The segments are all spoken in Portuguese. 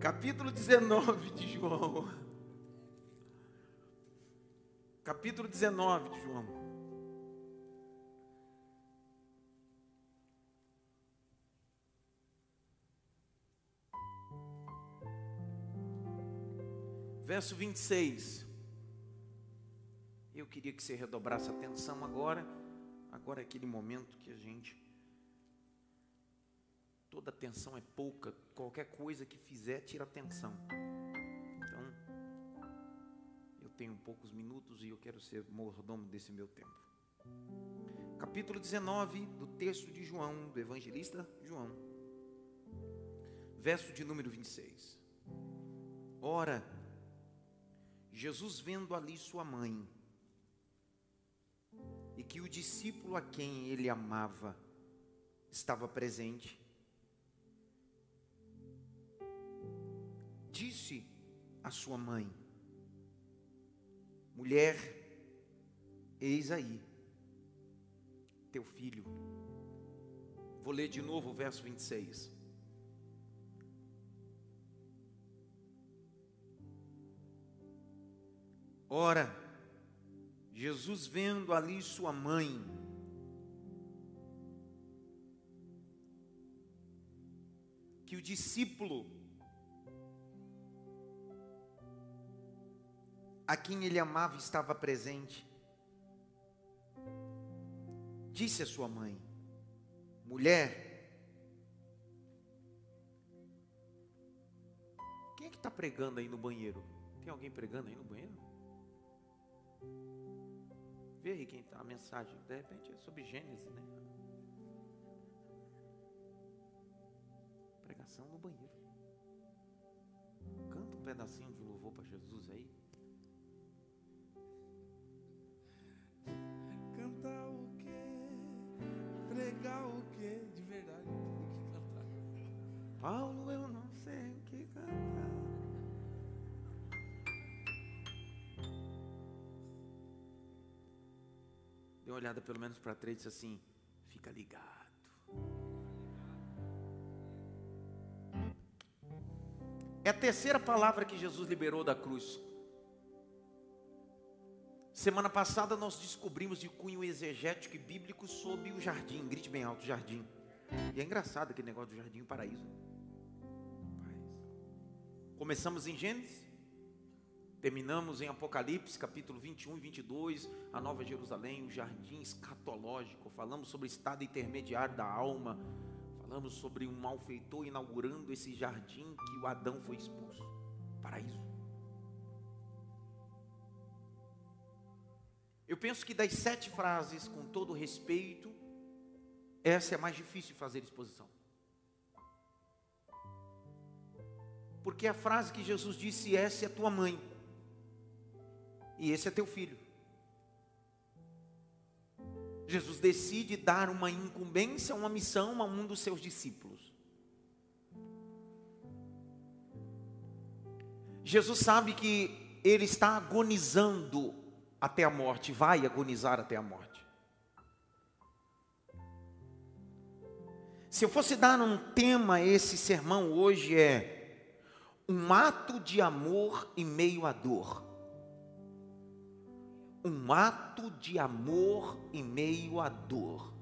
Capítulo 19 de João. Capítulo 19 de João. Verso 26. Eu queria que você redobrasse atenção agora. Agora é aquele momento que a gente Toda atenção é pouca, qualquer coisa que fizer tira atenção. Então, eu tenho poucos minutos e eu quero ser mordomo desse meu tempo. Capítulo 19 do texto de João, do evangelista João, verso de número 26. Ora, Jesus vendo ali sua mãe, e que o discípulo a quem ele amava estava presente, disse à sua mãe: Mulher, eis aí teu filho. Vou ler de novo o verso 26. Ora, Jesus vendo ali sua mãe, que o discípulo a quem ele amava estava presente. Disse a sua mãe: Mulher, quem é que está pregando aí no banheiro? Tem alguém pregando aí no banheiro? Vê aí quem está a mensagem. De repente é sobre Gênesis, né? Pregação no banheiro. Canta um pedacinho de louvor para Jesus aí. Pregar o que de verdade tem que cantar. Paulo, eu não sei o que cantar. Dê uma olhada pelo menos para três e disse assim: fica ligado. É a terceira palavra que Jesus liberou da cruz. Semana passada nós descobrimos de cunho exegético e bíblico sobre o jardim. Grite bem alto, jardim. E é engraçado aquele negócio do jardim paraíso. Começamos em Gênesis, terminamos em Apocalipse, capítulo 21 e 22, a Nova Jerusalém, o jardim escatológico. Falamos sobre o estado intermediário da alma. Falamos sobre um malfeitor inaugurando esse jardim que o Adão foi expulso. Paraíso. Eu penso que das sete frases, com todo respeito, essa é a mais difícil de fazer exposição. Porque a frase que Jesus disse, essa é tua mãe, e esse é teu filho. Jesus decide dar uma incumbência, uma missão a um dos seus discípulos. Jesus sabe que ele está agonizando até a morte, vai agonizar até a morte. Se eu fosse dar um tema a esse sermão hoje é um ato de amor em meio à dor. Um ato de amor em meio à dor.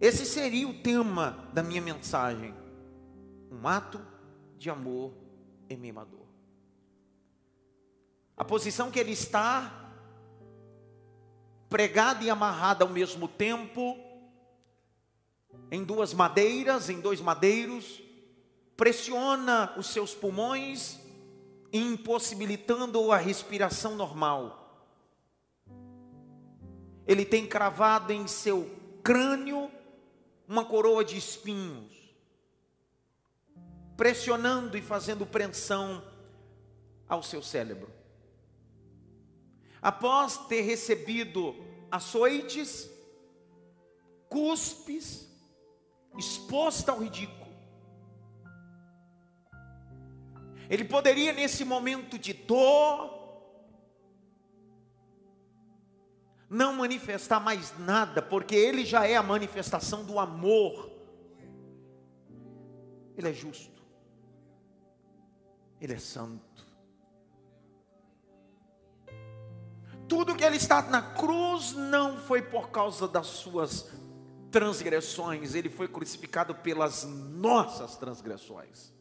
Esse seria o tema da minha mensagem. Um ato de amor em meio à dor. A posição que ele está, pregada e amarrada ao mesmo tempo, em duas madeiras, em dois madeiros, pressiona os seus pulmões, impossibilitando a respiração normal. Ele tem cravado em seu crânio uma coroa de espinhos, pressionando e fazendo pressão ao seu cérebro após ter recebido açoites, cuspes, exposta ao ridículo. Ele poderia, nesse momento de dor, não manifestar mais nada, porque ele já é a manifestação do amor. Ele é justo. Ele é santo. Tudo que ele está na cruz não foi por causa das suas transgressões, ele foi crucificado pelas nossas transgressões.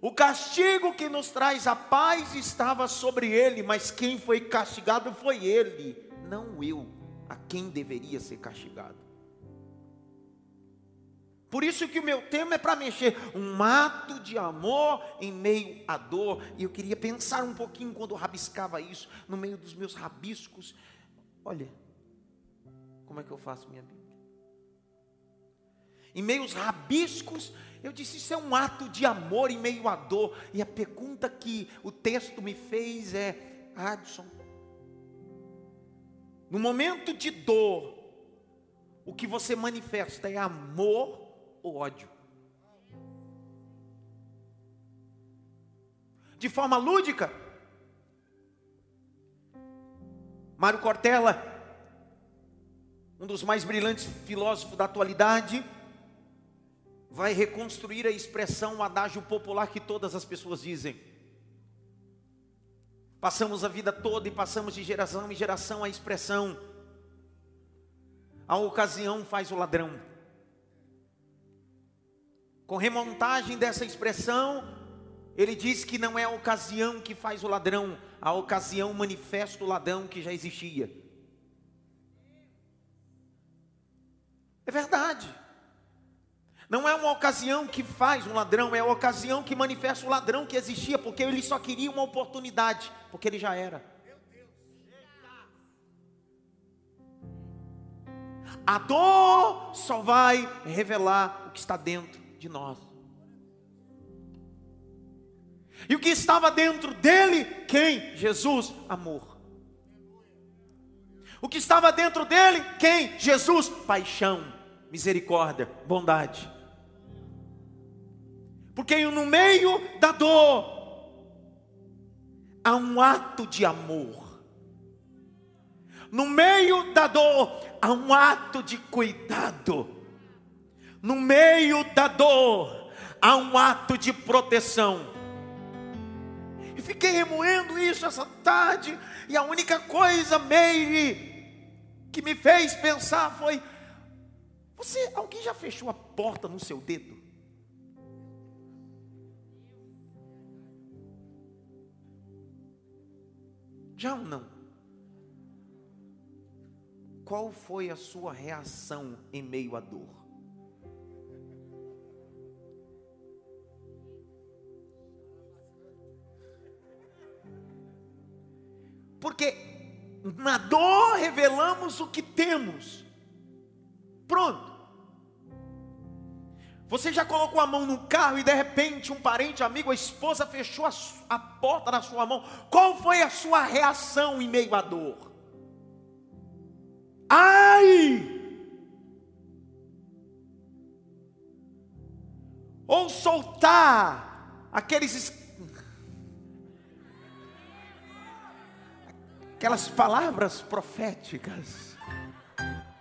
O castigo que nos traz a paz estava sobre ele, mas quem foi castigado foi ele, não eu, a quem deveria ser castigado. Por isso que o meu tema é para mexer um ato de amor em meio à dor. E eu queria pensar um pouquinho quando eu rabiscava isso no meio dos meus rabiscos. Olha, como é que eu faço minha Bíblia? Em meio aos rabiscos, eu disse: Isso é um ato de amor em meio à dor. E a pergunta que o texto me fez é: Adson, no momento de dor, o que você manifesta é amor ou ódio? De forma lúdica, Mário Cortella, um dos mais brilhantes filósofos da atualidade, vai reconstruir a expressão, o adágio popular que todas as pessoas dizem. Passamos a vida toda e passamos de geração em geração a expressão. A ocasião faz o ladrão. Com remontagem dessa expressão, ele diz que não é a ocasião que faz o ladrão, a ocasião manifesta o ladrão que já existia. É verdade. Não é uma ocasião que faz um ladrão, é a ocasião que manifesta o ladrão que existia, porque ele só queria uma oportunidade, porque ele já era. A dor só vai revelar o que está dentro de nós. E o que estava dentro dele? Quem? Jesus, amor. O que estava dentro dele? Quem? Jesus, paixão, misericórdia, bondade. Porque no meio da dor há um ato de amor. No meio da dor há um ato de cuidado no meio da dor, há um ato de proteção. E fiquei remoendo isso essa tarde, e a única coisa, Meire, que me fez pensar foi: você, alguém já fechou a porta no seu dedo? Já ou não? Qual foi a sua reação em meio à dor? Porque na dor revelamos o que temos. Pronto. Você já colocou a mão no carro e de repente um parente, amigo, a esposa fechou a, a porta da sua mão. Qual foi a sua reação em meio à dor? Ai! Ou soltar aqueles aquelas palavras proféticas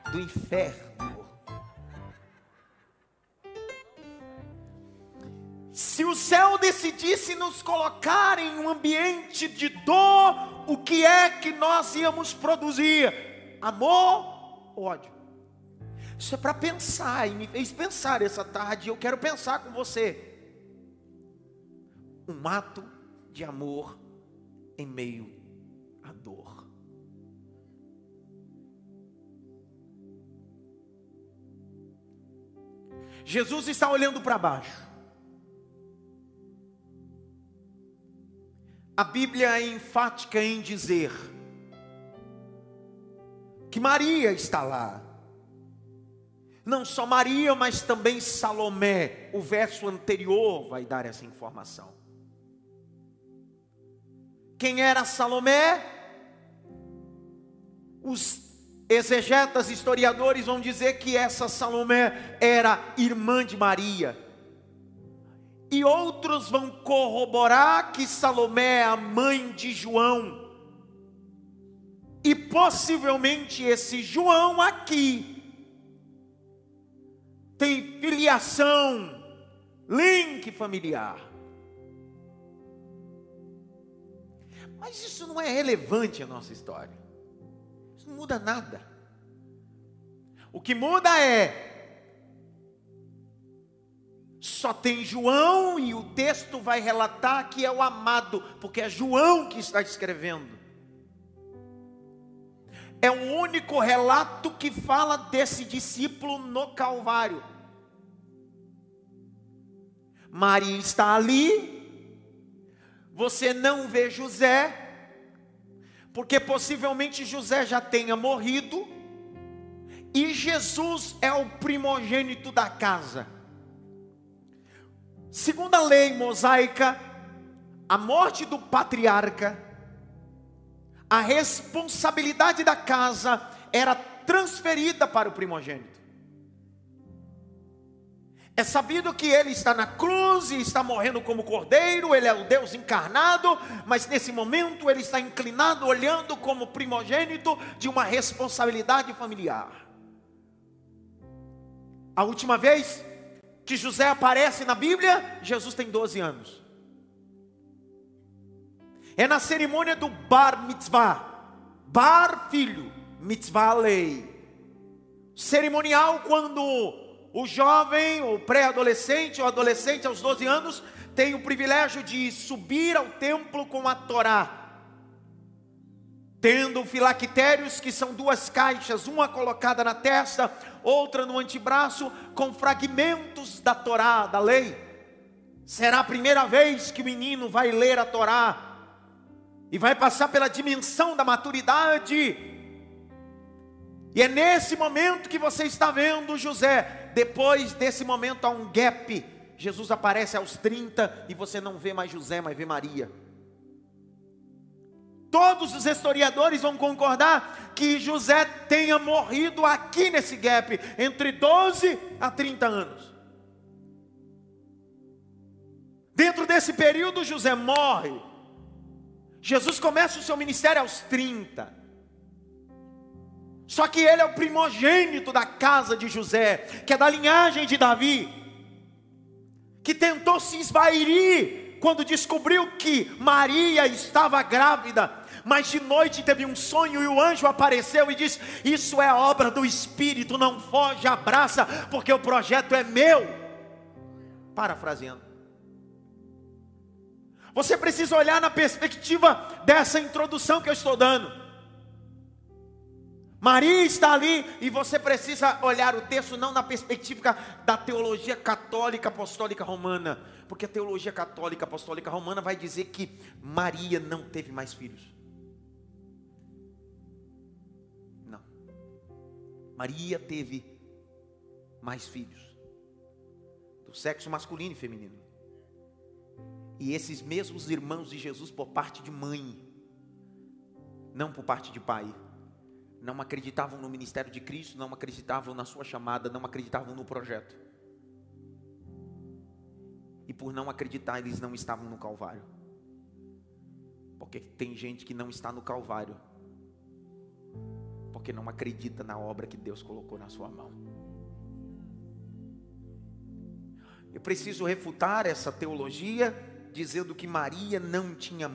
do inferno. Se o céu decidisse nos colocar em um ambiente de dor, o que é que nós íamos produzir? Amor ou ódio? Isso é para pensar, e me fez pensar essa tarde, eu quero pensar com você. Um ato de amor em meio dor. Jesus está olhando para baixo. A Bíblia é enfática em dizer que Maria está lá. Não só Maria, mas também Salomé. O verso anterior vai dar essa informação. Quem era Salomé? Os exegetas, historiadores vão dizer que essa Salomé era irmã de Maria. E outros vão corroborar que Salomé é a mãe de João. E possivelmente esse João aqui tem filiação, link familiar. Mas isso não é relevante à nossa história. Não muda nada. O que muda é só tem João e o texto vai relatar que é o amado, porque é João que está escrevendo. É o único relato que fala desse discípulo no Calvário. Maria está ali, você não vê José, porque possivelmente José já tenha morrido, e Jesus é o primogênito da casa. Segundo a lei mosaica, a morte do patriarca, a responsabilidade da casa era transferida para o primogênito. É sabido que ele está na cruz e está morrendo como cordeiro, ele é o Deus encarnado, mas nesse momento ele está inclinado, olhando como primogênito de uma responsabilidade familiar. A última vez que José aparece na Bíblia, Jesus tem 12 anos. É na cerimônia do Bar Mitzvah. Bar, filho, Mitzvah, lei. Cerimonial quando o jovem, ou pré-adolescente, ou adolescente aos 12 anos, tem o privilégio de subir ao templo com a Torá. Tendo filactérios, que são duas caixas, uma colocada na testa, outra no antebraço, com fragmentos da Torá, da lei. Será a primeira vez que o menino vai ler a Torá e vai passar pela dimensão da maturidade. E é nesse momento que você está vendo José. Depois desse momento há um gap. Jesus aparece aos 30 e você não vê mais José, mas vê Maria. Todos os historiadores vão concordar que José tenha morrido aqui nesse gap, entre 12 a 30 anos. Dentro desse período, José morre. Jesus começa o seu ministério aos 30. Só que ele é o primogênito da casa de José, que é da linhagem de Davi, que tentou se esvairir quando descobriu que Maria estava grávida mas de noite teve um sonho e o anjo apareceu e disse: Isso é obra do Espírito, não foge, abraça, porque o projeto é meu. Parafraseando. Você precisa olhar na perspectiva dessa introdução que eu estou dando. Maria está ali e você precisa olhar o texto não na perspectiva da teologia católica apostólica romana, porque a teologia católica apostólica romana vai dizer que Maria não teve mais filhos. Maria teve mais filhos, do sexo masculino e feminino. E esses mesmos irmãos de Jesus, por parte de mãe, não por parte de pai, não acreditavam no ministério de Cristo, não acreditavam na sua chamada, não acreditavam no projeto. E por não acreditar, eles não estavam no Calvário. Porque tem gente que não está no Calvário porque não acredita na obra que Deus colocou na sua mão. Eu preciso refutar essa teologia dizendo que Maria não tinha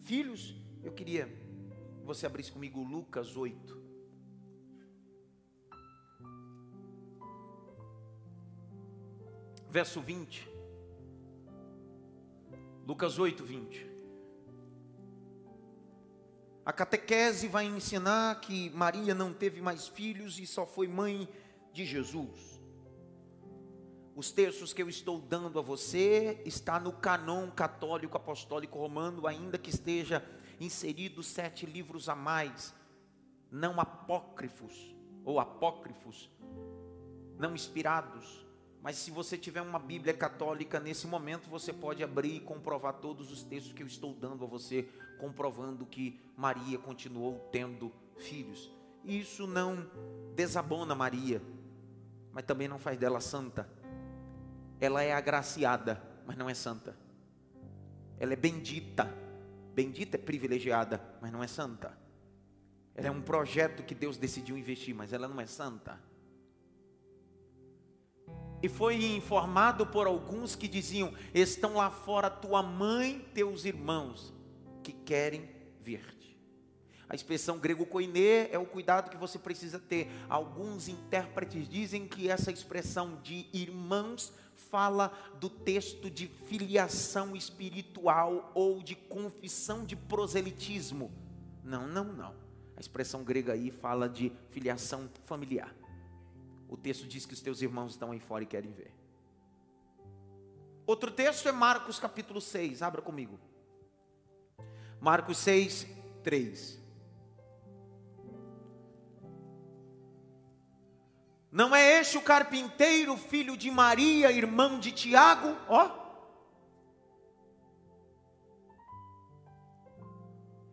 filhos. Eu queria que você abrisse comigo Lucas 8. Verso 20. Lucas 8, 20. A catequese vai ensinar que Maria não teve mais filhos e só foi mãe de Jesus. Os textos que eu estou dando a você está no canon católico apostólico romano, ainda que esteja inserido sete livros a mais, não apócrifos ou apócrifos, não inspirados. Mas se você tiver uma Bíblia católica nesse momento, você pode abrir e comprovar todos os textos que eu estou dando a você comprovando que Maria continuou tendo filhos. Isso não desabona Maria, mas também não faz dela santa. Ela é agraciada, mas não é santa. Ela é bendita. Bendita é privilegiada, mas não é santa. Ela é um projeto que Deus decidiu investir, mas ela não é santa. E foi informado por alguns que diziam: Estão lá fora tua mãe, teus irmãos, que querem ver-te. A expressão grego koiné é o cuidado que você precisa ter. Alguns intérpretes dizem que essa expressão de irmãos fala do texto de filiação espiritual ou de confissão de proselitismo. Não, não, não. A expressão grega aí fala de filiação familiar. O texto diz que os teus irmãos estão aí fora e querem ver. Outro texto é Marcos capítulo 6, abra comigo. Marcos 6, 3. Não é este o carpinteiro, filho de Maria, irmão de Tiago? Ó.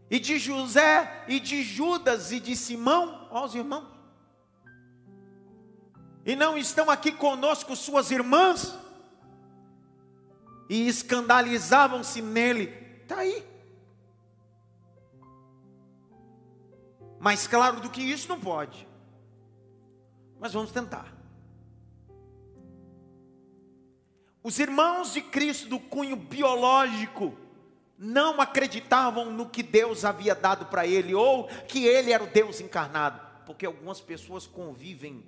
E de José, e de Judas, e de Simão, ó os irmãos. E não estão aqui conosco suas irmãs? E escandalizavam-se nele. Está aí. Mais claro do que isso não pode mas vamos tentar. Os irmãos de Cristo do cunho biológico não acreditavam no que Deus havia dado para ele ou que ele era o Deus encarnado, porque algumas pessoas convivem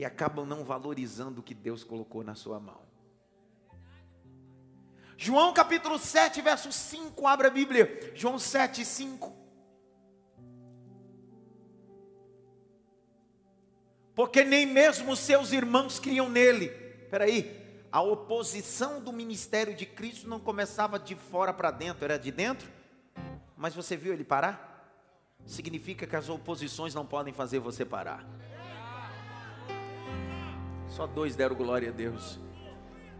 e acabam não valorizando o que Deus colocou na sua mão. João capítulo 7, verso 5, abra a Bíblia. João 7, 5. porque nem mesmo seus irmãos criam nele. Espera aí, a oposição do ministério de Cristo não começava de fora para dentro, era de dentro. Mas você viu ele parar? Significa que as oposições não podem fazer você parar. Só dois deram glória a Deus.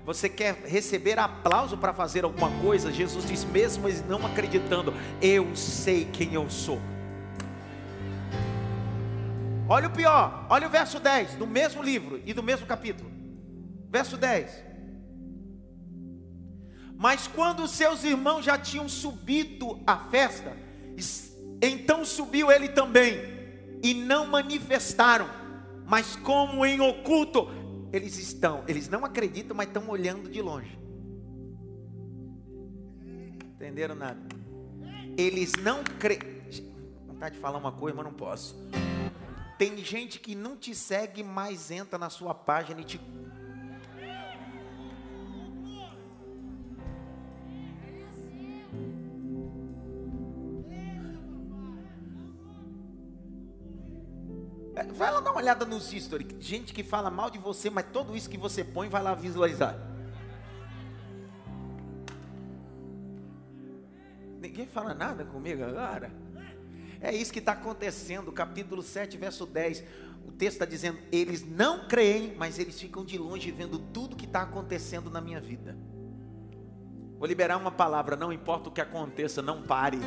Você quer receber aplauso para fazer alguma coisa? Jesus diz, mesmo não acreditando, eu sei quem eu sou. Olha o pior, olha o verso 10 do mesmo livro e do mesmo capítulo. Verso 10. Mas quando seus irmãos já tinham subido à festa, então subiu ele também, e não manifestaram, mas como em oculto, eles estão, eles não acreditam, mas estão olhando de longe. Entenderam nada? Eles não creem. Vontade de falar uma coisa, mas não posso. Tem gente que não te segue, mas entra na sua página e te. Vai lá dar uma olhada nos stories. Gente que fala mal de você, mas tudo isso que você põe, vai lá visualizar. Ninguém fala nada comigo agora? É isso que está acontecendo, capítulo 7, verso 10. O texto está dizendo: eles não creem, mas eles ficam de longe vendo tudo que está acontecendo na minha vida. Vou liberar uma palavra: não importa o que aconteça, não pare.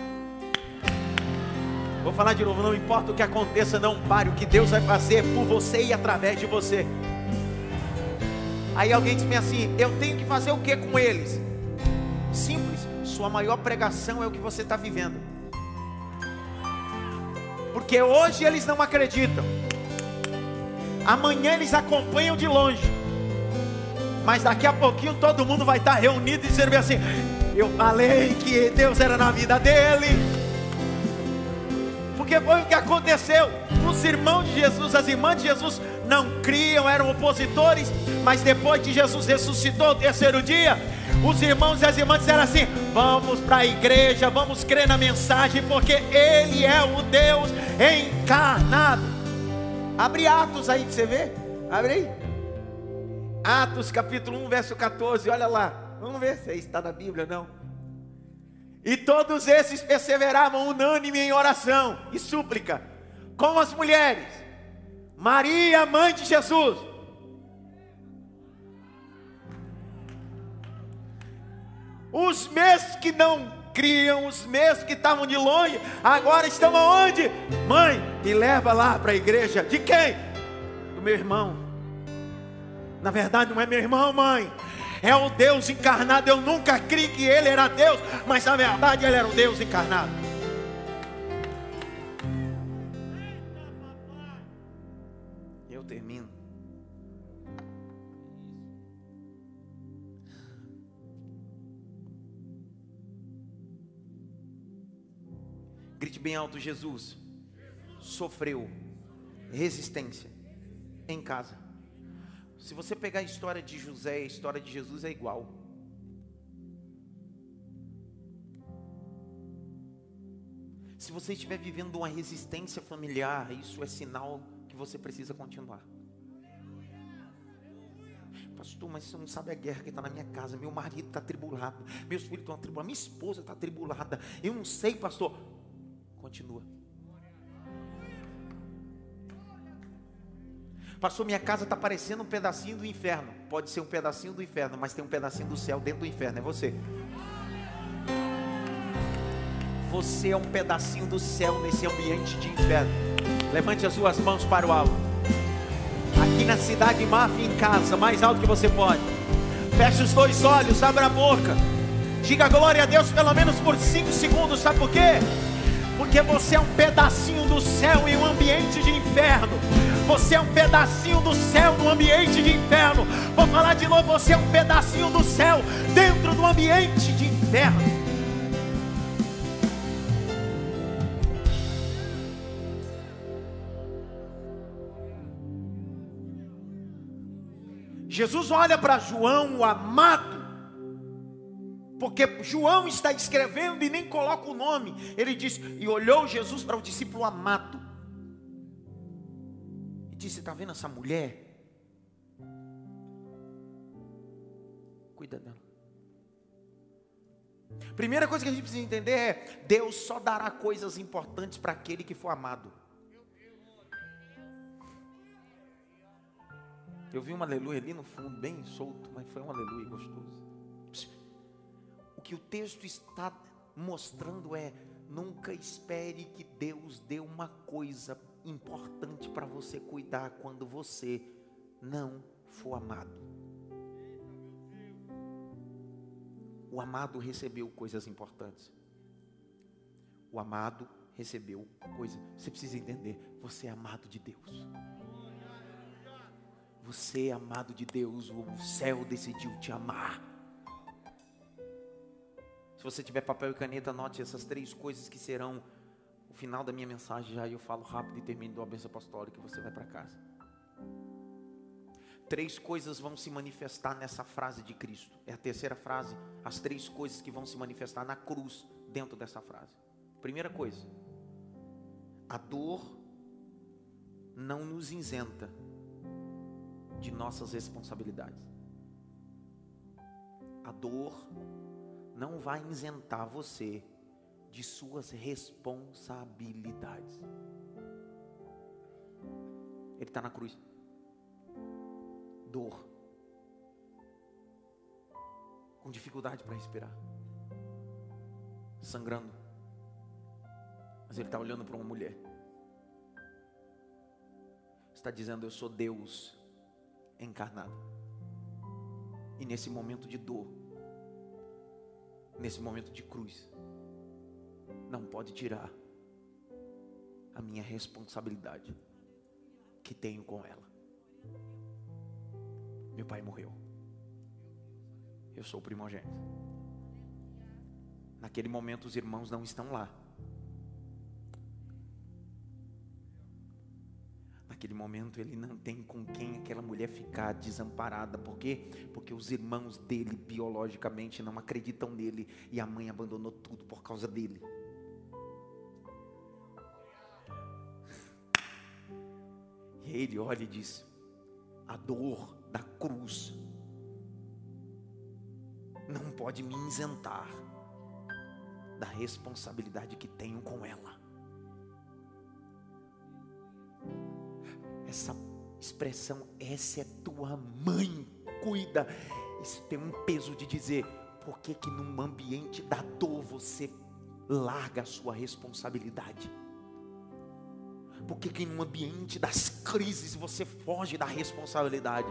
Vou falar de novo: não importa o que aconteça, não pare. O que Deus vai fazer por você e através de você. Aí alguém diz assim: eu tenho que fazer o que com eles? Simples, sua maior pregação é o que você está vivendo porque hoje eles não acreditam, amanhã eles acompanham de longe, mas daqui a pouquinho todo mundo vai estar reunido e dizendo assim: Eu falei que Deus era na vida dele, porque foi o que aconteceu. Os irmãos de Jesus, as irmãs de Jesus não criam, eram opositores, mas depois que Jesus ressuscitou no terceiro dia, os irmãos e as irmãs disseram assim: vamos para a igreja, vamos crer na mensagem, porque Ele é o Deus encarnado. Abre Atos aí você ver. Abre aí. Atos capítulo 1, verso 14. Olha lá. Vamos ver se está na Bíblia, não. E todos esses perseveravam unânime em oração e súplica, com as mulheres. Maria, mãe de Jesus Os mesmos que não criam, os mesmos que estavam de longe, agora estão aonde? Mãe, me leva lá para a igreja. De quem? Do meu irmão. Na verdade, não é meu irmão, mãe. É o Deus encarnado. Eu nunca criei que ele era Deus, mas na verdade ele era o Deus encarnado. Eu termino. Grite bem alto, Jesus sofreu resistência em casa. Se você pegar a história de José e a história de Jesus é igual. Se você estiver vivendo uma resistência familiar, isso é sinal que você precisa continuar. Pastor, mas você não sabe a guerra que está na minha casa. Meu marido está tribulado, meus filhos estão atribulados, minha esposa está tribulada. Eu não sei, pastor. Continua. Pastor, minha casa está parecendo um pedacinho do inferno. Pode ser um pedacinho do inferno, mas tem um pedacinho do céu dentro do inferno. É você. Você é um pedacinho do céu nesse ambiente de inferno. Levante as suas mãos para o alto. Aqui na cidade máfia em casa, mais alto que você pode. Feche os dois olhos, abra a boca. Diga glória a Deus pelo menos por cinco segundos. Sabe por quê? Porque você é um pedacinho do céu em um ambiente de inferno. Você é um pedacinho do céu no ambiente de inferno. Vou falar de novo: você é um pedacinho do céu dentro do ambiente de inferno. Jesus olha para João, o amado, porque João está escrevendo e nem coloca o nome. Ele diz: E olhou Jesus para o discípulo amado disse: Está vendo essa mulher? Cuida dela. Primeira coisa que a gente precisa entender é: Deus só dará coisas importantes para aquele que for amado. Eu vi um aleluia ali no fundo, bem solto, mas foi um aleluia gostoso. O que o texto está mostrando é: nunca espere que Deus dê uma coisa importante para você cuidar quando você não for amado. O amado recebeu coisas importantes. O amado recebeu coisas. Você precisa entender, você é amado de Deus. Você é amado de Deus, o céu decidiu te amar. Se você tiver papel e caneta, anote essas três coisas que serão o final da minha mensagem já eu falo rápido e termino a bênção apostólica e você vai para casa. Três coisas vão se manifestar nessa frase de Cristo. É a terceira frase. As três coisas que vão se manifestar na cruz dentro dessa frase. Primeira coisa, a dor não nos isenta de nossas responsabilidades. A dor não vai isentar você de suas responsabilidades. Ele está na cruz. Dor. Com dificuldade para respirar. Sangrando. Mas ele está olhando para uma mulher. Está dizendo: Eu sou Deus encarnado. E nesse momento de dor, nesse momento de cruz, não pode tirar a minha responsabilidade que tenho com ela. Meu pai morreu. Eu sou o primogênito. Naquele momento os irmãos não estão lá. Naquele momento ele não tem com quem aquela mulher ficar desamparada. Por quê? Porque os irmãos dele biologicamente não acreditam nele e a mãe abandonou tudo por causa dele. Ele olha e diz: a dor da cruz não pode me isentar da responsabilidade que tenho com ela. Essa expressão, essa é tua mãe, cuida. Isso tem um peso de dizer, por que que num ambiente da dor você larga a sua responsabilidade? Por que, um ambiente das crises você foge da responsabilidade?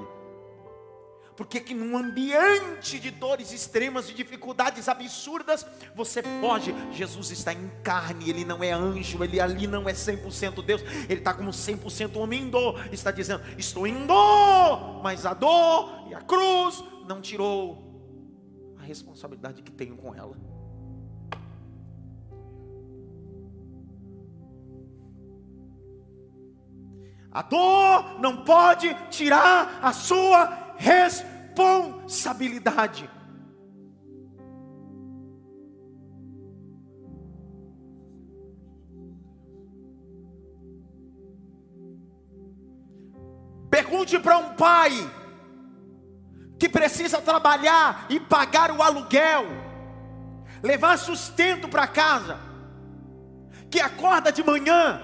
Porque que num ambiente de dores extremas, de dificuldades absurdas, você foge. Jesus está em carne, ele não é anjo, ele ali não é 100% Deus, ele está como 100% homem em dor. Está dizendo: Estou em dor, mas a dor e a cruz não tirou a responsabilidade que tenho com ela. A dor não pode tirar a sua responsabilidade. Pergunte para um pai que precisa trabalhar e pagar o aluguel, levar sustento para casa, que acorda de manhã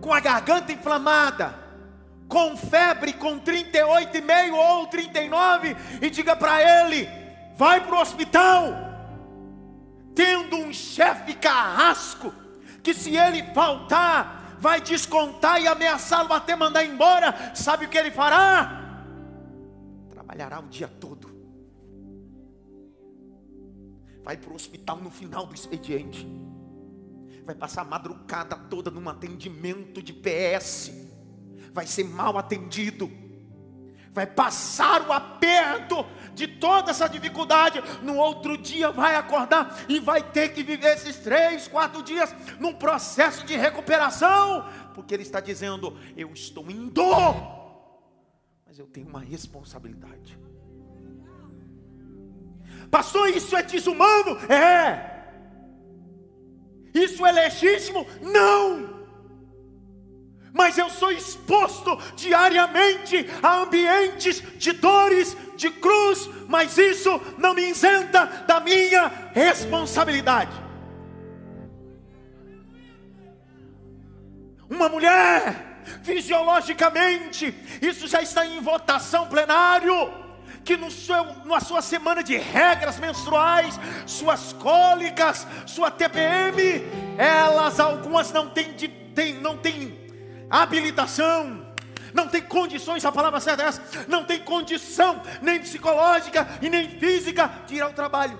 com a garganta inflamada, com febre, com 38,5 ou 39, e diga para ele: vai para o hospital, tendo um chefe carrasco, que se ele faltar, vai descontar e ameaçá-lo até mandar embora, sabe o que ele fará? Trabalhará o dia todo, vai para o hospital no final do expediente, vai passar a madrugada toda num atendimento de PS vai ser mal atendido, vai passar o aperto de toda essa dificuldade. No outro dia vai acordar e vai ter que viver esses três, quatro dias num processo de recuperação, porque ele está dizendo: Eu estou em dor, mas eu tenho uma responsabilidade. Pastor, isso é desumano? É. Isso é legítimo? Não mas eu sou exposto diariamente a ambientes de dores, de cruz, mas isso não me isenta da minha responsabilidade. Uma mulher, fisiologicamente, isso já está em votação plenário que no seu, na sua semana de regras menstruais, suas cólicas, sua TPM, elas algumas não têm, tem, não têm habilitação, não tem condições, a palavra certa é essa, não tem condição, nem psicológica e nem física, de ir ao trabalho.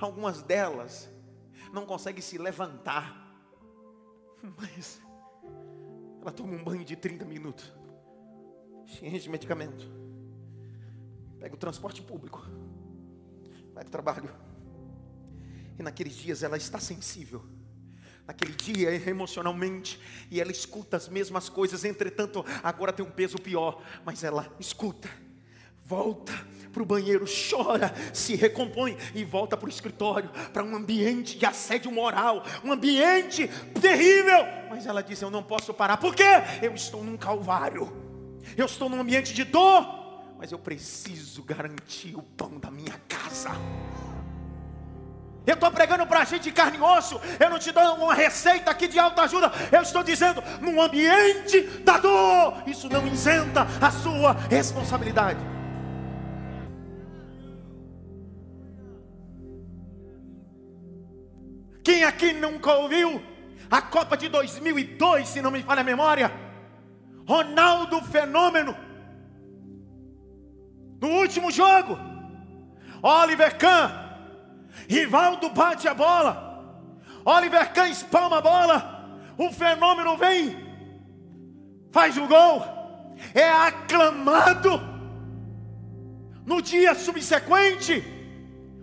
Algumas delas não conseguem se levantar, mas ela toma um banho de 30 minutos, cheia de medicamento, pega o transporte público, vai para o trabalho, e naqueles dias ela está sensível naquele dia emocionalmente, e ela escuta as mesmas coisas, entretanto, agora tem um peso pior, mas ela escuta, volta para o banheiro, chora, se recompõe e volta para o escritório, para um ambiente de assédio moral, um ambiente terrível, mas ela diz: Eu não posso parar, por quê? Eu estou num calvário, eu estou num ambiente de dor, mas eu preciso garantir o pão da minha casa. Eu estou pregando para a gente de carne e osso. Eu não te dou uma receita aqui de alta ajuda. Eu estou dizendo, num ambiente da dor, isso não isenta a sua responsabilidade. Quem aqui nunca ouviu a Copa de 2002, se não me falha a memória? Ronaldo Fenômeno. No último jogo, Oliver Kahn Rivaldo bate a bola. Oliver Kahn espalma a bola. O fenômeno vem, faz o gol, é aclamado. No dia subsequente,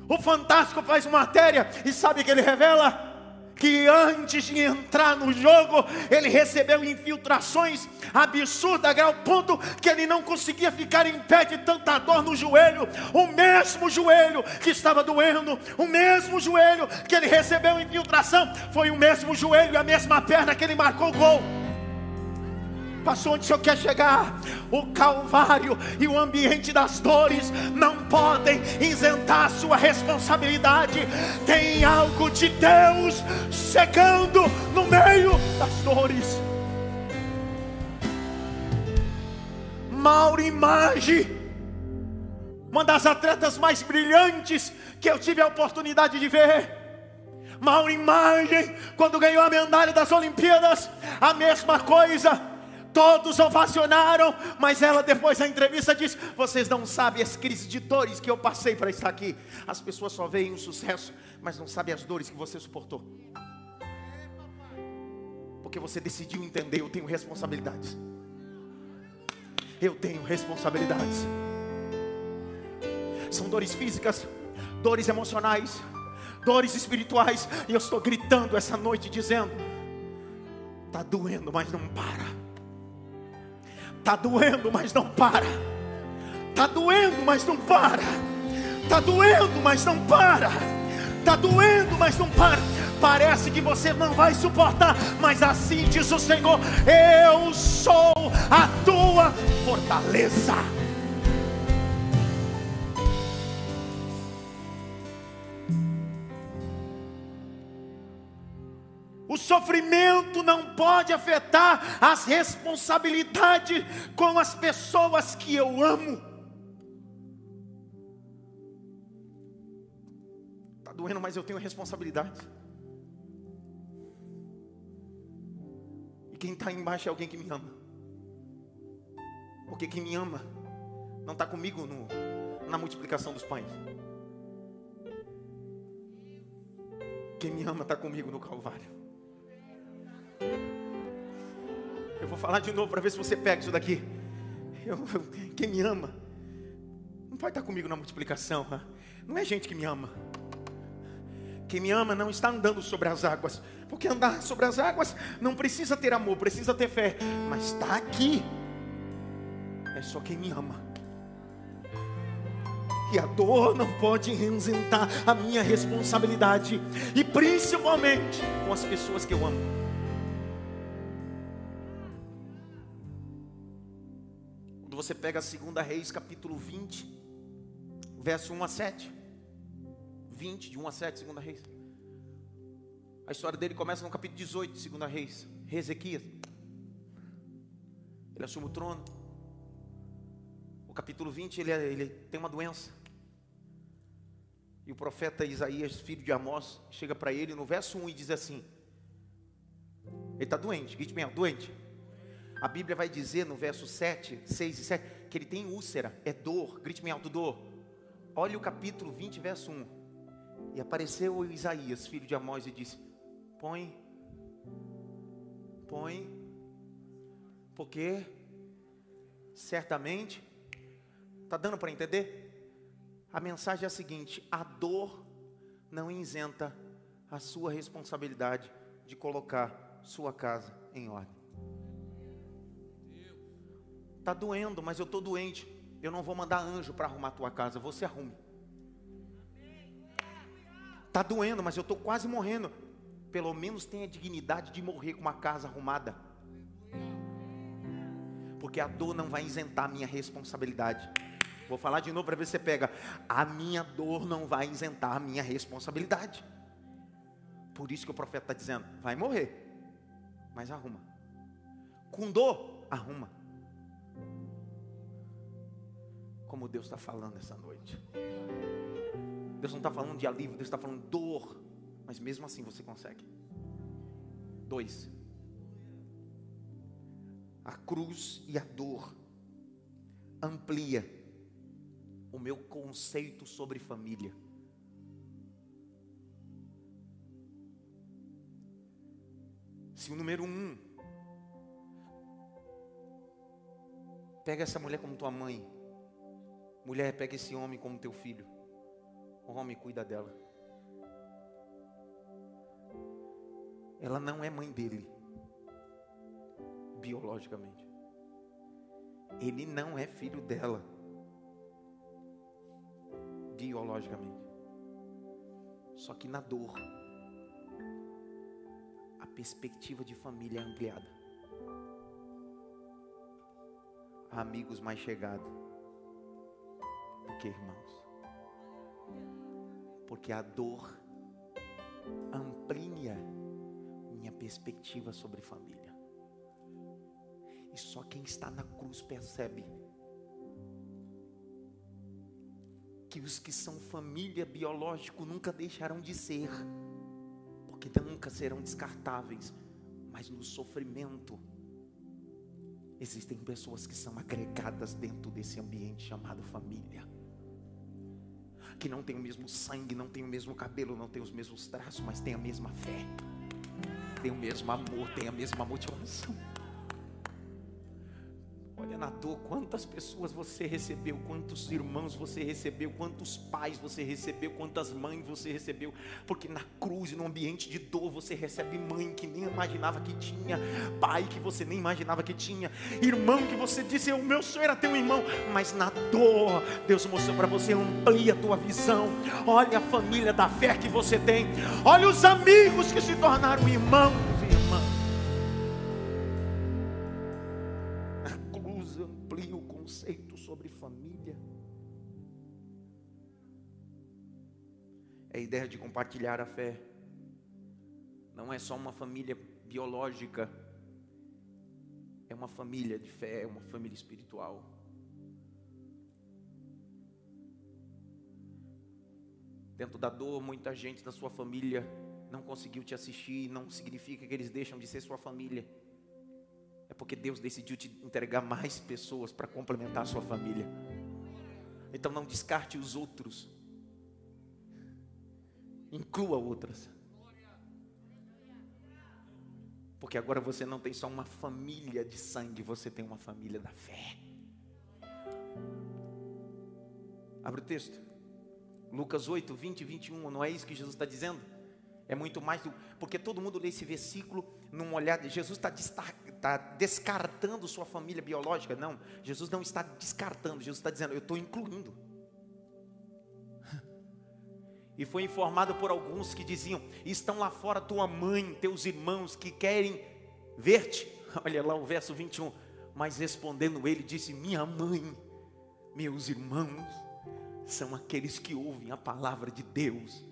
o Fantástico faz uma matéria e sabe que ele revela? Que antes de entrar no jogo, ele recebeu infiltrações absurdas, a grau ponto que ele não conseguia ficar em pé de tanta dor no joelho. O mesmo joelho que estava doendo, o mesmo joelho que ele recebeu infiltração, foi o mesmo joelho e a mesma perna que ele marcou gol. Passou onde o Senhor quer chegar. O Calvário e o ambiente das dores não podem isentar sua responsabilidade. Tem algo de Deus chegando no meio das dores. Mauro Image, uma das atletas mais brilhantes que eu tive a oportunidade de ver. Mauro Imagem, quando ganhou a medalha das Olimpíadas, a mesma coisa Todos ovacionaram, mas ela depois da entrevista disse: Vocês não sabem as crises de dores que eu passei para estar aqui. As pessoas só veem o sucesso, mas não sabem as dores que você suportou. Porque você decidiu entender: eu tenho responsabilidades. Eu tenho responsabilidades. São dores físicas, dores emocionais, dores espirituais. E eu estou gritando essa noite dizendo: Está doendo, mas não para. Está doendo, mas não para. Está doendo, mas não para. Está doendo, mas não para. Está doendo, mas não para. Parece que você não vai suportar, mas assim diz o Senhor: Eu sou a tua fortaleza. O sofrimento não pode afetar as responsabilidades com as pessoas que eu amo. Está doendo, mas eu tenho responsabilidade. E quem está embaixo é alguém que me ama. Porque quem me ama não está comigo no, na multiplicação dos pães. Quem me ama está comigo no Calvário. Eu vou falar de novo para ver se você pega isso daqui. Eu, quem me ama, não vai estar comigo na multiplicação. Não é gente que me ama. Quem me ama não está andando sobre as águas. Porque andar sobre as águas não precisa ter amor, precisa ter fé. Mas está aqui. É só quem me ama. E a dor não pode isentar a minha responsabilidade. E principalmente com as pessoas que eu amo. Você pega a segunda Reis, capítulo 20, verso 1 a 7. 20, de 1 a 7, segunda Reis. A história dele começa no capítulo 18, segunda Reis. Ezequias. Ele assume o trono. O capítulo 20, ele, é, ele tem uma doença. E o profeta Isaías, filho de Amós, chega para ele no verso 1 e diz assim: Ele está doente, grite mesmo, doente. A Bíblia vai dizer no verso 7, 6 e 7 que ele tem úlcera, é dor, grite-me alto, dor. Olha o capítulo 20, verso 1. E apareceu Isaías, filho de Amós, e disse: Põe, põe, porque certamente, está dando para entender? A mensagem é a seguinte: a dor não isenta a sua responsabilidade de colocar sua casa em ordem. Está doendo, mas eu estou doente. Eu não vou mandar anjo para arrumar a tua casa, você arrume. Está doendo, mas eu estou quase morrendo. Pelo menos tenha dignidade de morrer com uma casa arrumada. Porque a dor não vai isentar a minha responsabilidade. Vou falar de novo para ver se você pega. A minha dor não vai isentar a minha responsabilidade. Por isso que o profeta está dizendo: vai morrer, mas arruma. Com dor, arruma. Como Deus está falando essa noite. Deus não está falando de alívio, Deus está falando de dor, mas mesmo assim você consegue. Dois, a cruz e a dor amplia o meu conceito sobre família. Se o número um pega essa mulher como tua mãe, Mulher, pega esse homem como teu filho. O homem cuida dela. Ela não é mãe dele, biologicamente. Ele não é filho dela, biologicamente. Só que na dor, a perspectiva de família é ampliada. Amigos mais chegados quê, irmãos? Porque a dor amplia minha perspectiva sobre família. E só quem está na cruz percebe que os que são família biológico nunca deixarão de ser, porque nunca serão descartáveis, mas no sofrimento Existem pessoas que são agregadas dentro desse ambiente chamado família. Que não tem o mesmo sangue, não tem o mesmo cabelo, não tem os mesmos traços, mas tem a mesma fé, tem o mesmo amor, tem a mesma motivação. Na dor, quantas pessoas você recebeu, quantos irmãos você recebeu, quantos pais você recebeu, quantas mães você recebeu, porque na cruz, no ambiente de dor, você recebe mãe que nem imaginava que tinha, pai que você nem imaginava que tinha, irmão que você disse, o meu sonho era ter um irmão, mas na dor, Deus mostrou para você, amplia a tua visão, olha a família da fé que você tem, olha os amigos que se tornaram irmãos ideia de compartilhar a fé. Não é só uma família biológica, é uma família de fé, é uma família espiritual. Dentro da dor, muita gente da sua família não conseguiu te assistir, não significa que eles deixam de ser sua família. É porque Deus decidiu te entregar mais pessoas para complementar a sua família. Então não descarte os outros inclua outras. Porque agora você não tem só uma família de sangue, você tem uma família da fé. Abre o texto. Lucas 8, 20 e 21. Não é isso que Jesus está dizendo? É muito mais do. Porque todo mundo lê esse versículo num olhar. De, Jesus está está descartando sua família biológica. Não. Jesus não está descartando. Jesus está dizendo, eu estou incluindo. E foi informado por alguns que diziam: Estão lá fora tua mãe, teus irmãos que querem ver-te. Olha lá o verso 21. Mas respondendo ele, disse: Minha mãe, meus irmãos, são aqueles que ouvem a palavra de Deus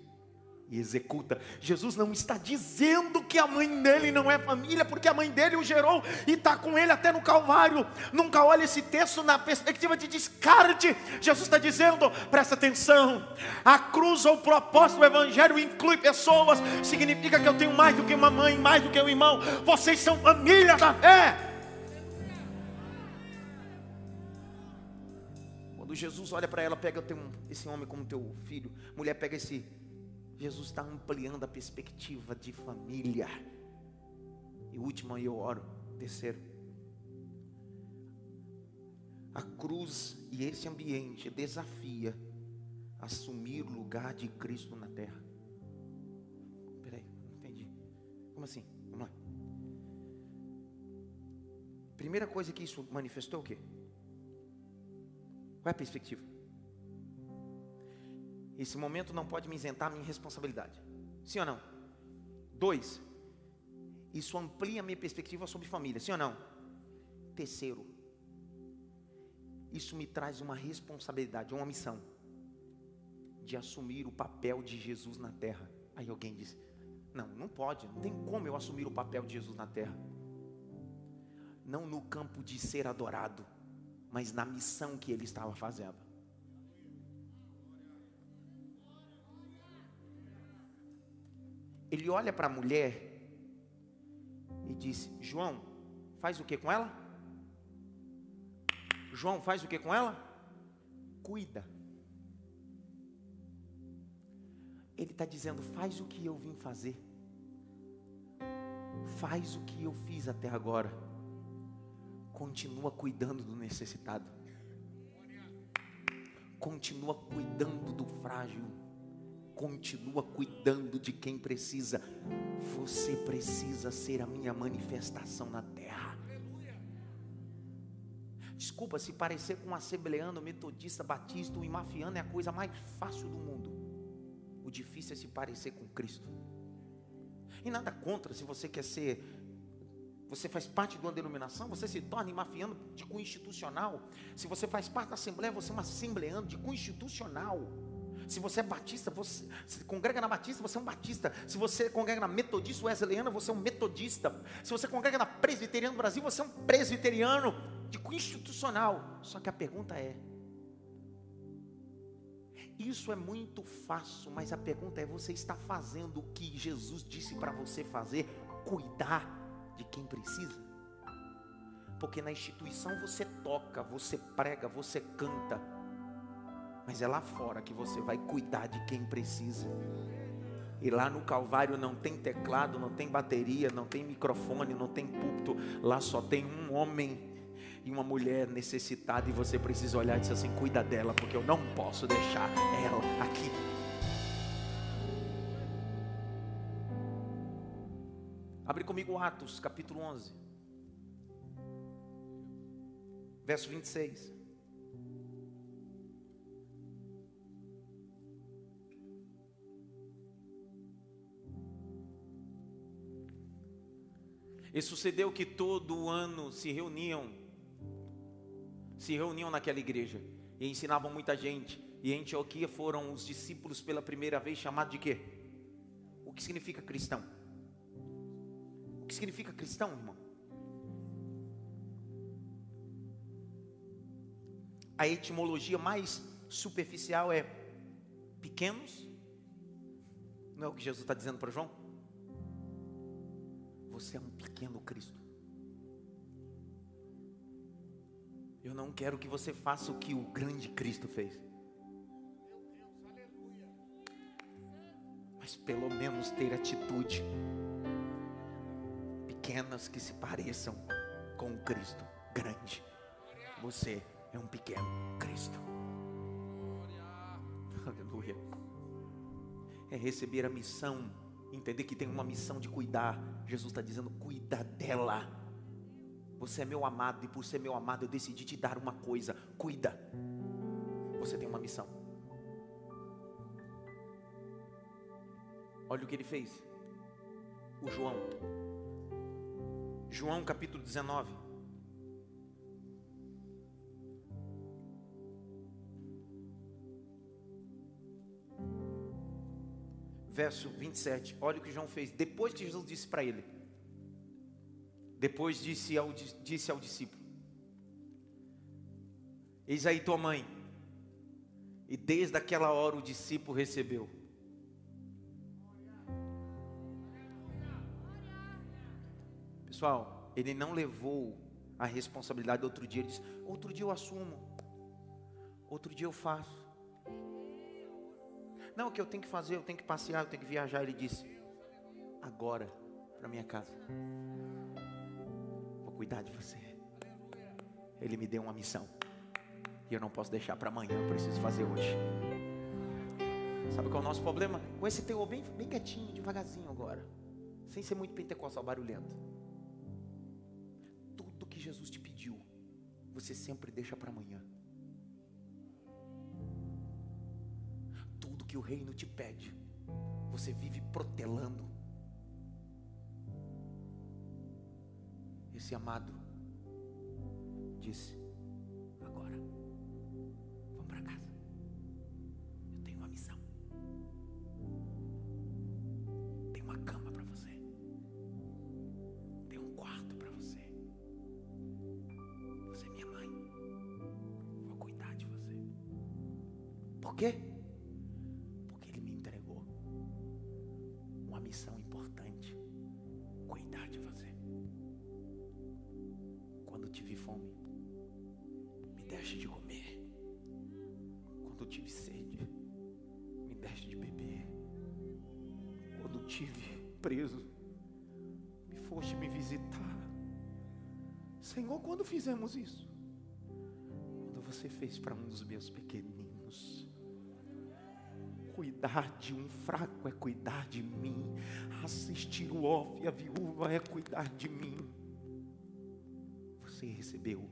e executa. Jesus não está dizendo que a mãe dele não é família, porque a mãe dele o gerou e está com ele até no Calvário. Nunca olhe esse texto na perspectiva de descarte. Jesus está dizendo, presta atenção: a cruz ou o propósito do Evangelho inclui pessoas, significa que eu tenho mais do que uma mãe, mais do que um irmão. Vocês são família da fé. Quando Jesus olha para ela, pega esse homem como teu filho, mulher pega esse Jesus está ampliando a perspectiva de família. E último, eu oro. Terceiro, a cruz e esse ambiente desafia assumir o lugar de Cristo na terra. Peraí, não entendi. Como assim? Vamos lá. Primeira coisa que isso manifestou é o quê? Qual é a perspectiva? Esse momento não pode me isentar minha responsabilidade. Sim ou não? Dois, isso amplia minha perspectiva sobre família. Sim ou não? Terceiro, isso me traz uma responsabilidade, uma missão de assumir o papel de Jesus na terra. Aí alguém diz: Não, não pode, não tem como eu assumir o papel de Jesus na terra. Não no campo de ser adorado, mas na missão que ele estava fazendo. Ele olha para a mulher e diz: João, faz o que com ela? João, faz o que com ela? Cuida. Ele está dizendo: faz o que eu vim fazer. Faz o que eu fiz até agora. Continua cuidando do necessitado. Continua cuidando do frágil continua cuidando de quem precisa. Você precisa ser a minha manifestação na terra. Desculpa se parecer com um assembleano, metodista, batista e mafiano é a coisa mais fácil do mundo. O difícil é se parecer com Cristo. E nada contra se você quer ser você faz parte de uma denominação, você se torna mafiano de cunho institucional. Se você faz parte da assembleia, você é um assembleano de cunho institucional. Se você é batista, você se congrega na batista, você é um batista. Se você congrega na metodista wesleyana, você é um metodista. Se você congrega na presbiteriana do Brasil, você é um presbiteriano de institucional. Só que a pergunta é: isso é muito fácil, mas a pergunta é: você está fazendo o que Jesus disse para você fazer? Cuidar de quem precisa? Porque na instituição você toca, você prega, você canta. Mas é lá fora que você vai cuidar de quem precisa. E lá no Calvário não tem teclado, não tem bateria, não tem microfone, não tem púlpito. Lá só tem um homem e uma mulher necessitada. E você precisa olhar e dizer assim: cuida dela, porque eu não posso deixar ela aqui. Abre comigo Atos, capítulo 11, verso 26. E sucedeu que todo ano se reuniam, se reuniam naquela igreja e ensinavam muita gente. E em Antioquia foram os discípulos pela primeira vez chamados de quê? O que significa cristão? O que significa cristão, irmão? A etimologia mais superficial é pequenos. Não é o que Jesus está dizendo para João? Você é um pequeno Cristo. Eu não quero que você faça o que o grande Cristo fez. Mas pelo menos ter atitude pequenas que se pareçam com o Cristo grande. Você é um pequeno Cristo. Aleluia. É receber a missão entender que tem uma missão de cuidar. Jesus está dizendo: cuida dela. Você é meu amado, e por ser meu amado, eu decidi te dar uma coisa: cuida. Você tem uma missão. Olha o que ele fez. O João. João capítulo 19. Verso 27. Olha o que João fez. Depois que Jesus disse para ele. Depois disse ao, disse ao discípulo: Eis aí tua mãe. E desde aquela hora o discípulo recebeu. Pessoal, ele não levou a responsabilidade outro dia. Ele disse: Outro dia eu assumo. Outro dia eu faço. Não, o que eu tenho que fazer, eu tenho que passear, eu tenho que viajar. Ele disse: Agora, para minha casa. Vou cuidar de você. Ele me deu uma missão. E eu não posso deixar para amanhã, eu preciso fazer hoje. Sabe qual é o nosso problema? Com esse teu bem, bem quietinho, devagarzinho agora. Sem ser muito pentecostal, barulhento. Tudo que Jesus te pediu, você sempre deixa para amanhã. Que o reino te pede, você vive protelando. Esse amado disse: Agora, vamos para casa. Eu tenho uma missão. Tem uma cama para você. Tem um quarto para você. Você é minha mãe. Vou cuidar de você. Por quê? Preso, me foste me visitar. Senhor, quando fizemos isso? Quando você fez para um dos meus pequeninos. Cuidar de um fraco é cuidar de mim. Assistir o off e a viúva é cuidar de mim. Você recebeu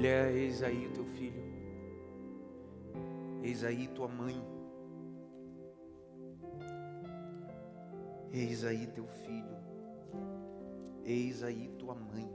Mulher, eis aí o teu filho, eis aí tua mãe, eis aí teu filho, eis aí tua mãe.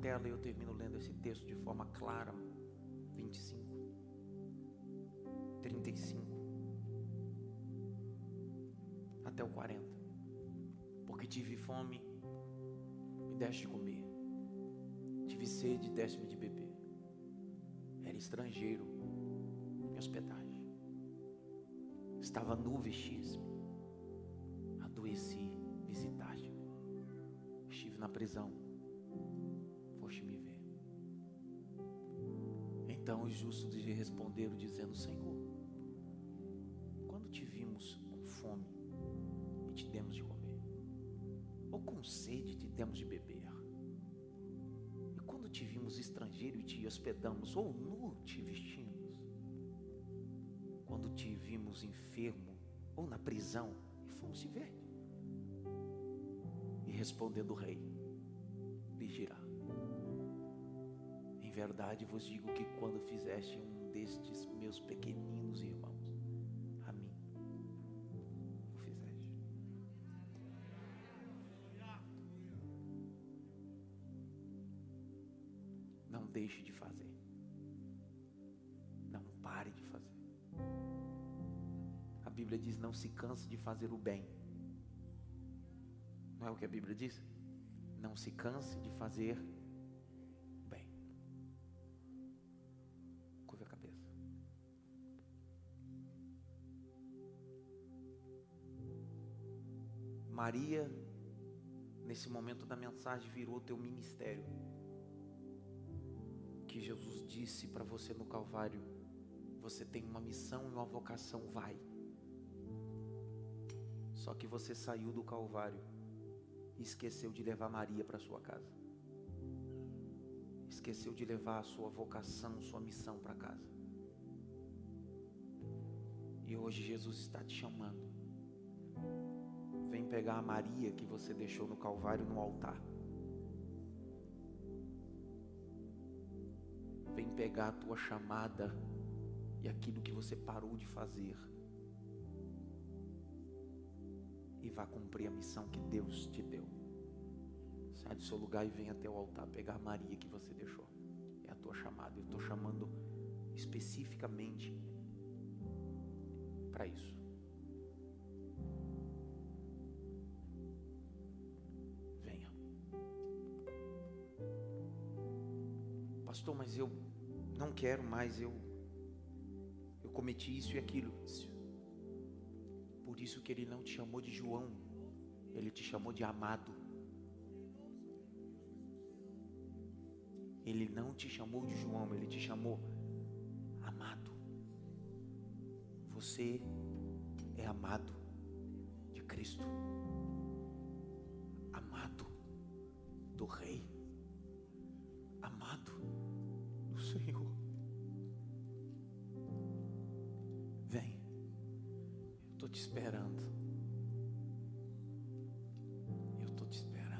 Tela e eu termino lendo esse texto de forma clara. 25, 35, até o 40. Porque tive fome, me deste de comer, tive sede, deste-me de beber, era estrangeiro, me hospedagem, estava nu, vestisse-me, adoeci, visitaste-me, estive na prisão, os justos lhe responderam, dizendo: Senhor, quando te vimos com fome e te demos de comer, ou com sede te demos de beber, e quando te vimos estrangeiro e te hospedamos, ou nu te vestimos, quando te vimos enfermo ou na prisão e fomos te ver. E respondendo o rei, lhe dirá: verdade vos digo que quando fizeste um destes meus pequeninos irmãos, a mim o fizeste. Não deixe de fazer. Não pare de fazer. A Bíblia diz: não se canse de fazer o bem. Não é o que a Bíblia diz? Não se canse de fazer o Maria, nesse momento da mensagem, virou teu ministério. Que Jesus disse para você no Calvário: você tem uma missão e uma vocação, vai. Só que você saiu do Calvário e esqueceu de levar Maria para sua casa. Esqueceu de levar a sua vocação, sua missão para casa. E hoje Jesus está te chamando. Pegar a Maria que você deixou no Calvário no altar. Vem pegar a tua chamada e aquilo que você parou de fazer. E vá cumprir a missão que Deus te deu. Sai do seu lugar e vem até o altar pegar a Maria que você deixou. É a tua chamada. Eu estou chamando especificamente para isso. Pastor, mas eu não quero mais, eu eu cometi isso e aquilo. Por isso que ele não te chamou de João, ele te chamou de amado. Ele não te chamou de João, ele te chamou amado. Você é amado de Cristo, amado do Rei, Senhor. Vem, eu estou te esperando. Eu estou te esperando.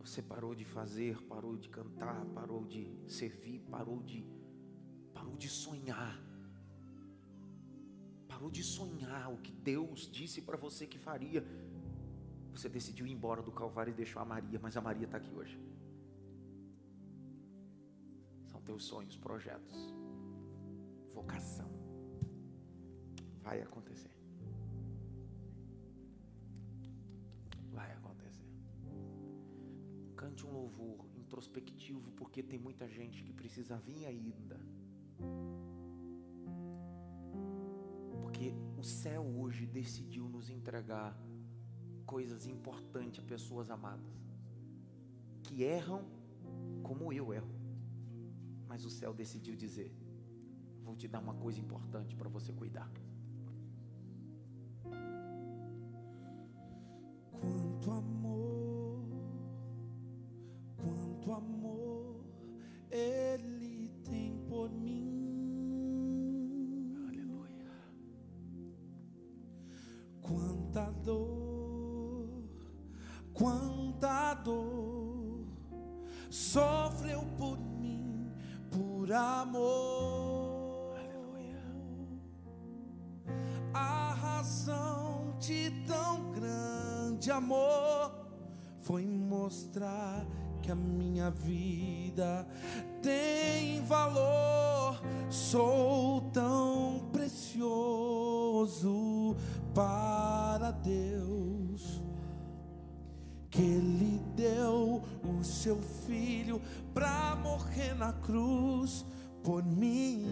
Você parou de fazer, parou de cantar, parou de servir, parou de parou de sonhar. Parou de sonhar o que Deus disse para você que faria. Você decidiu ir embora do Calvário e deixou a Maria, mas a Maria está aqui hoje. São teus sonhos, projetos, vocação. Vai acontecer. Vai acontecer. Cante um louvor introspectivo, porque tem muita gente que precisa vir ainda. Porque o céu hoje decidiu nos entregar coisas importantes a pessoas amadas que erram como eu erro. Mas o céu decidiu dizer: Vou te dar uma coisa importante para você cuidar. Quanto amor, quanto amor Ele por amor. Aleluia. A razão de tão grande amor foi mostrar que a minha vida tem valor. Sou tão precioso para Deus. Ele deu o seu filho para morrer na cruz por mim.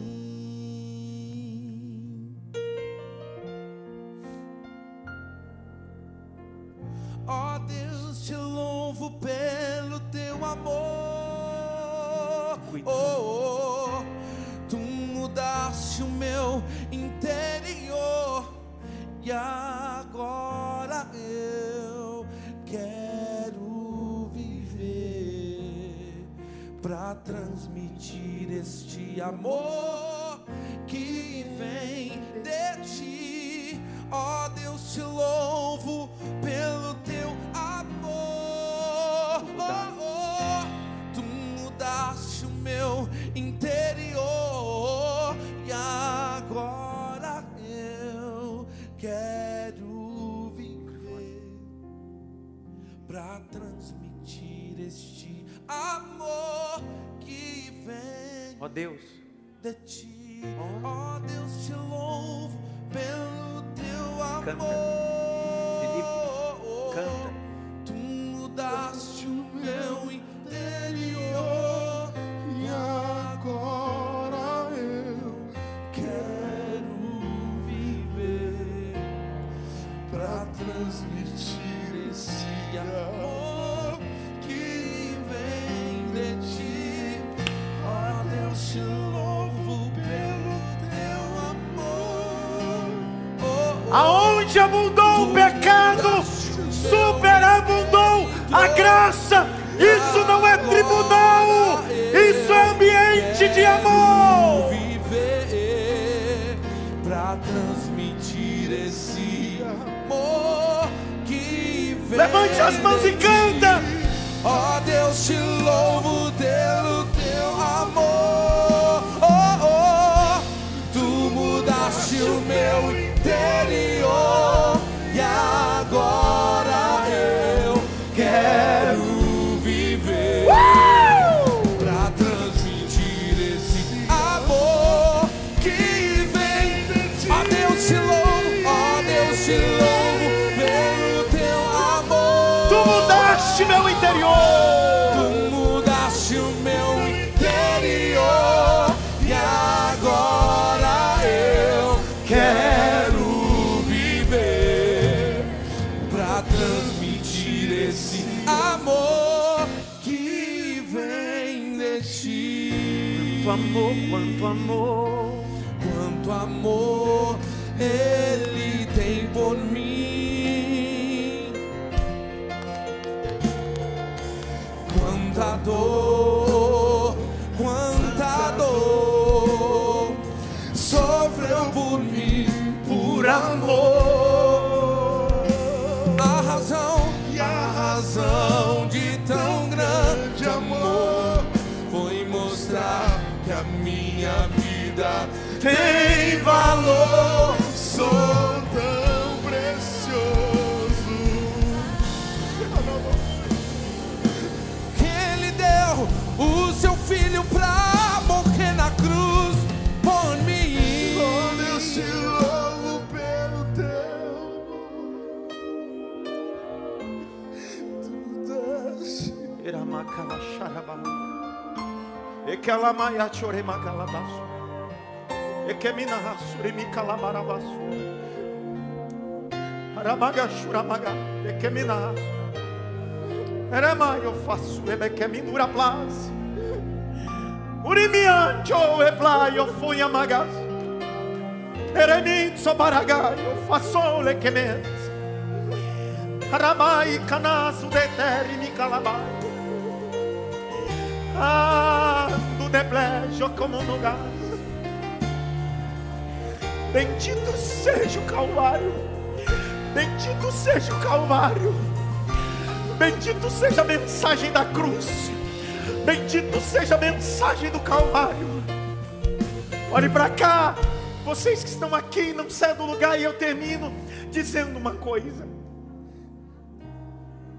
Ó oh, Deus, te louvo pelo teu amor. Oh, oh, tu mudaste o meu interior e agora eu quero viver para transmitir este amor que vem de ti. Ó oh, Deus, te louvo Ó Deus, de ti. Ó oh, Deus, te louvo pelo teu amor. Canta. Abundou o pecado, superabundou a graça. Isso não é tribunal, isso é ambiente de amor. Viver para transmitir esse amor que. Levante as mãos e canta. De tão grande amor foi mostrar que a minha vida tem Ekelamaya choremakalabasu. Ekemina hasurimikalabaravasu. Aramaga shuramaga. Ekemina. Erema eu faço ebekeminura plas. Urimiancho ebla eu fui amagas. Eremin sobaraga eu faço lekemet. Aramai canasu de terri mi calabai. Ah, deblejo como no gás. Bendito seja o Calvário. Bendito seja o Calvário. Bendito seja a mensagem da cruz. Bendito seja a mensagem do Calvário. Olhe para cá. Vocês que estão aqui, não saiam do lugar e eu termino. dizendo uma coisa.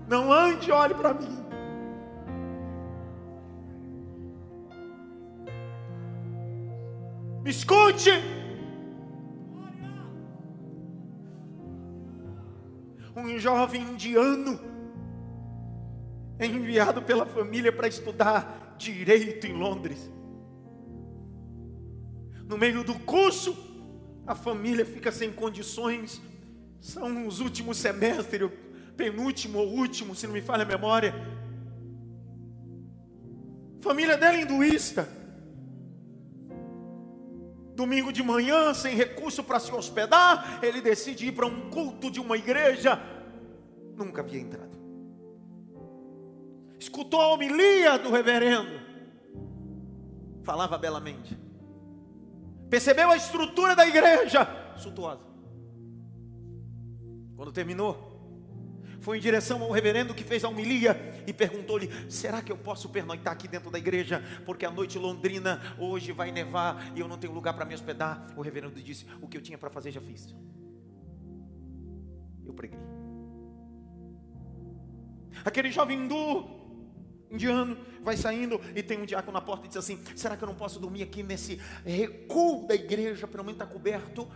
Não ande, olhe para mim. Me escute. Um jovem indiano é enviado pela família para estudar direito em Londres. No meio do curso, a família fica sem condições. São os últimos semestres, penúltimo ou último, se não me falha a memória. Família dela é hinduísta. Domingo de manhã, sem recurso para se hospedar, ele decide ir para um culto de uma igreja. Nunca havia entrado. Escutou a homilia do reverendo. Falava belamente. Percebeu a estrutura da igreja suntuosa. Quando terminou, foi em direção ao reverendo que fez a homilia e perguntou-lhe: Será que eu posso pernoitar aqui dentro da igreja? Porque a noite londrina hoje vai nevar e eu não tenho lugar para me hospedar. O reverendo disse: O que eu tinha para fazer já fiz. Eu preguei. Aquele jovem hindu indiano, vai saindo e tem um diácono na porta e diz assim: Será que eu não posso dormir aqui nesse recuo da igreja, pelo menos está coberto?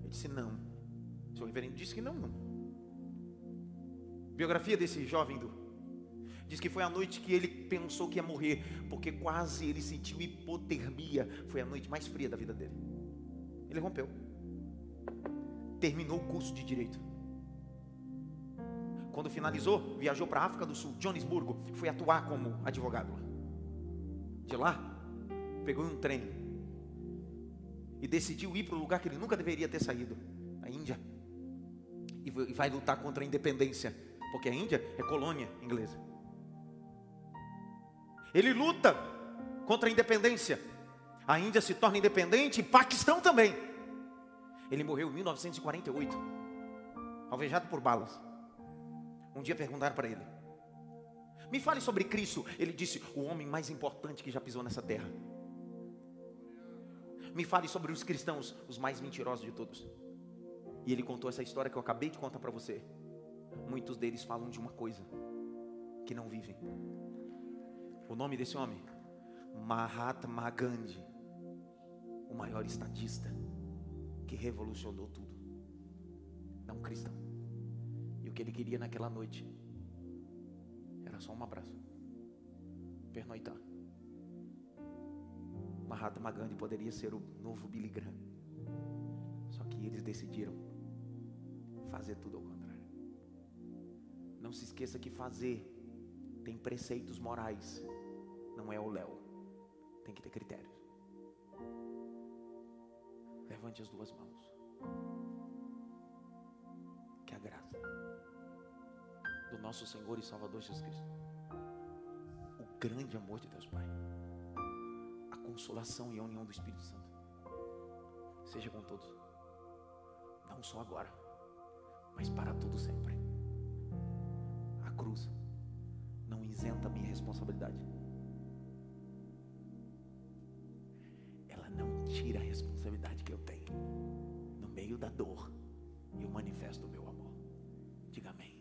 Ele disse: Não. O reverendo disse que não, não. Biografia desse jovem hindu. Diz que foi a noite que ele pensou que ia morrer, porque quase ele sentiu hipotermia. Foi a noite mais fria da vida dele. Ele rompeu. Terminou o curso de direito. Quando finalizou, viajou para a África do Sul, Joanesburgo, foi atuar como advogado. De lá, pegou um trem e decidiu ir para o lugar que ele nunca deveria ter saído, a Índia. E vai lutar contra a independência, porque a Índia é colônia inglesa. Ele luta contra a independência. A Índia se torna independente e Paquistão também. Ele morreu em 1948, alvejado por balas. Um dia perguntaram para ele: Me fale sobre Cristo. Ele disse: O homem mais importante que já pisou nessa terra. Me fale sobre os cristãos, os mais mentirosos de todos. E ele contou essa história que eu acabei de contar para você. Muitos deles falam de uma coisa que não vivem. O nome desse homem, Mahatma Gandhi, o maior estadista que revolucionou tudo. Não cristão que ele queria naquela noite era só um abraço, pernoitar. Mahatma Gandhi poderia ser o novo Billy Graham, só que eles decidiram fazer tudo ao contrário. Não se esqueça que fazer tem preceitos morais, não é o Léo, tem que ter critérios. Levante as duas mãos. Que a graça do nosso Senhor e Salvador Jesus Cristo. O grande amor de Deus Pai. A consolação e a união do Espírito Santo. Seja com todos. Não só agora, mas para tudo sempre. A cruz não isenta a minha responsabilidade. Tira a responsabilidade que eu tenho. No meio da dor, eu manifesto o meu amor. Diga amém.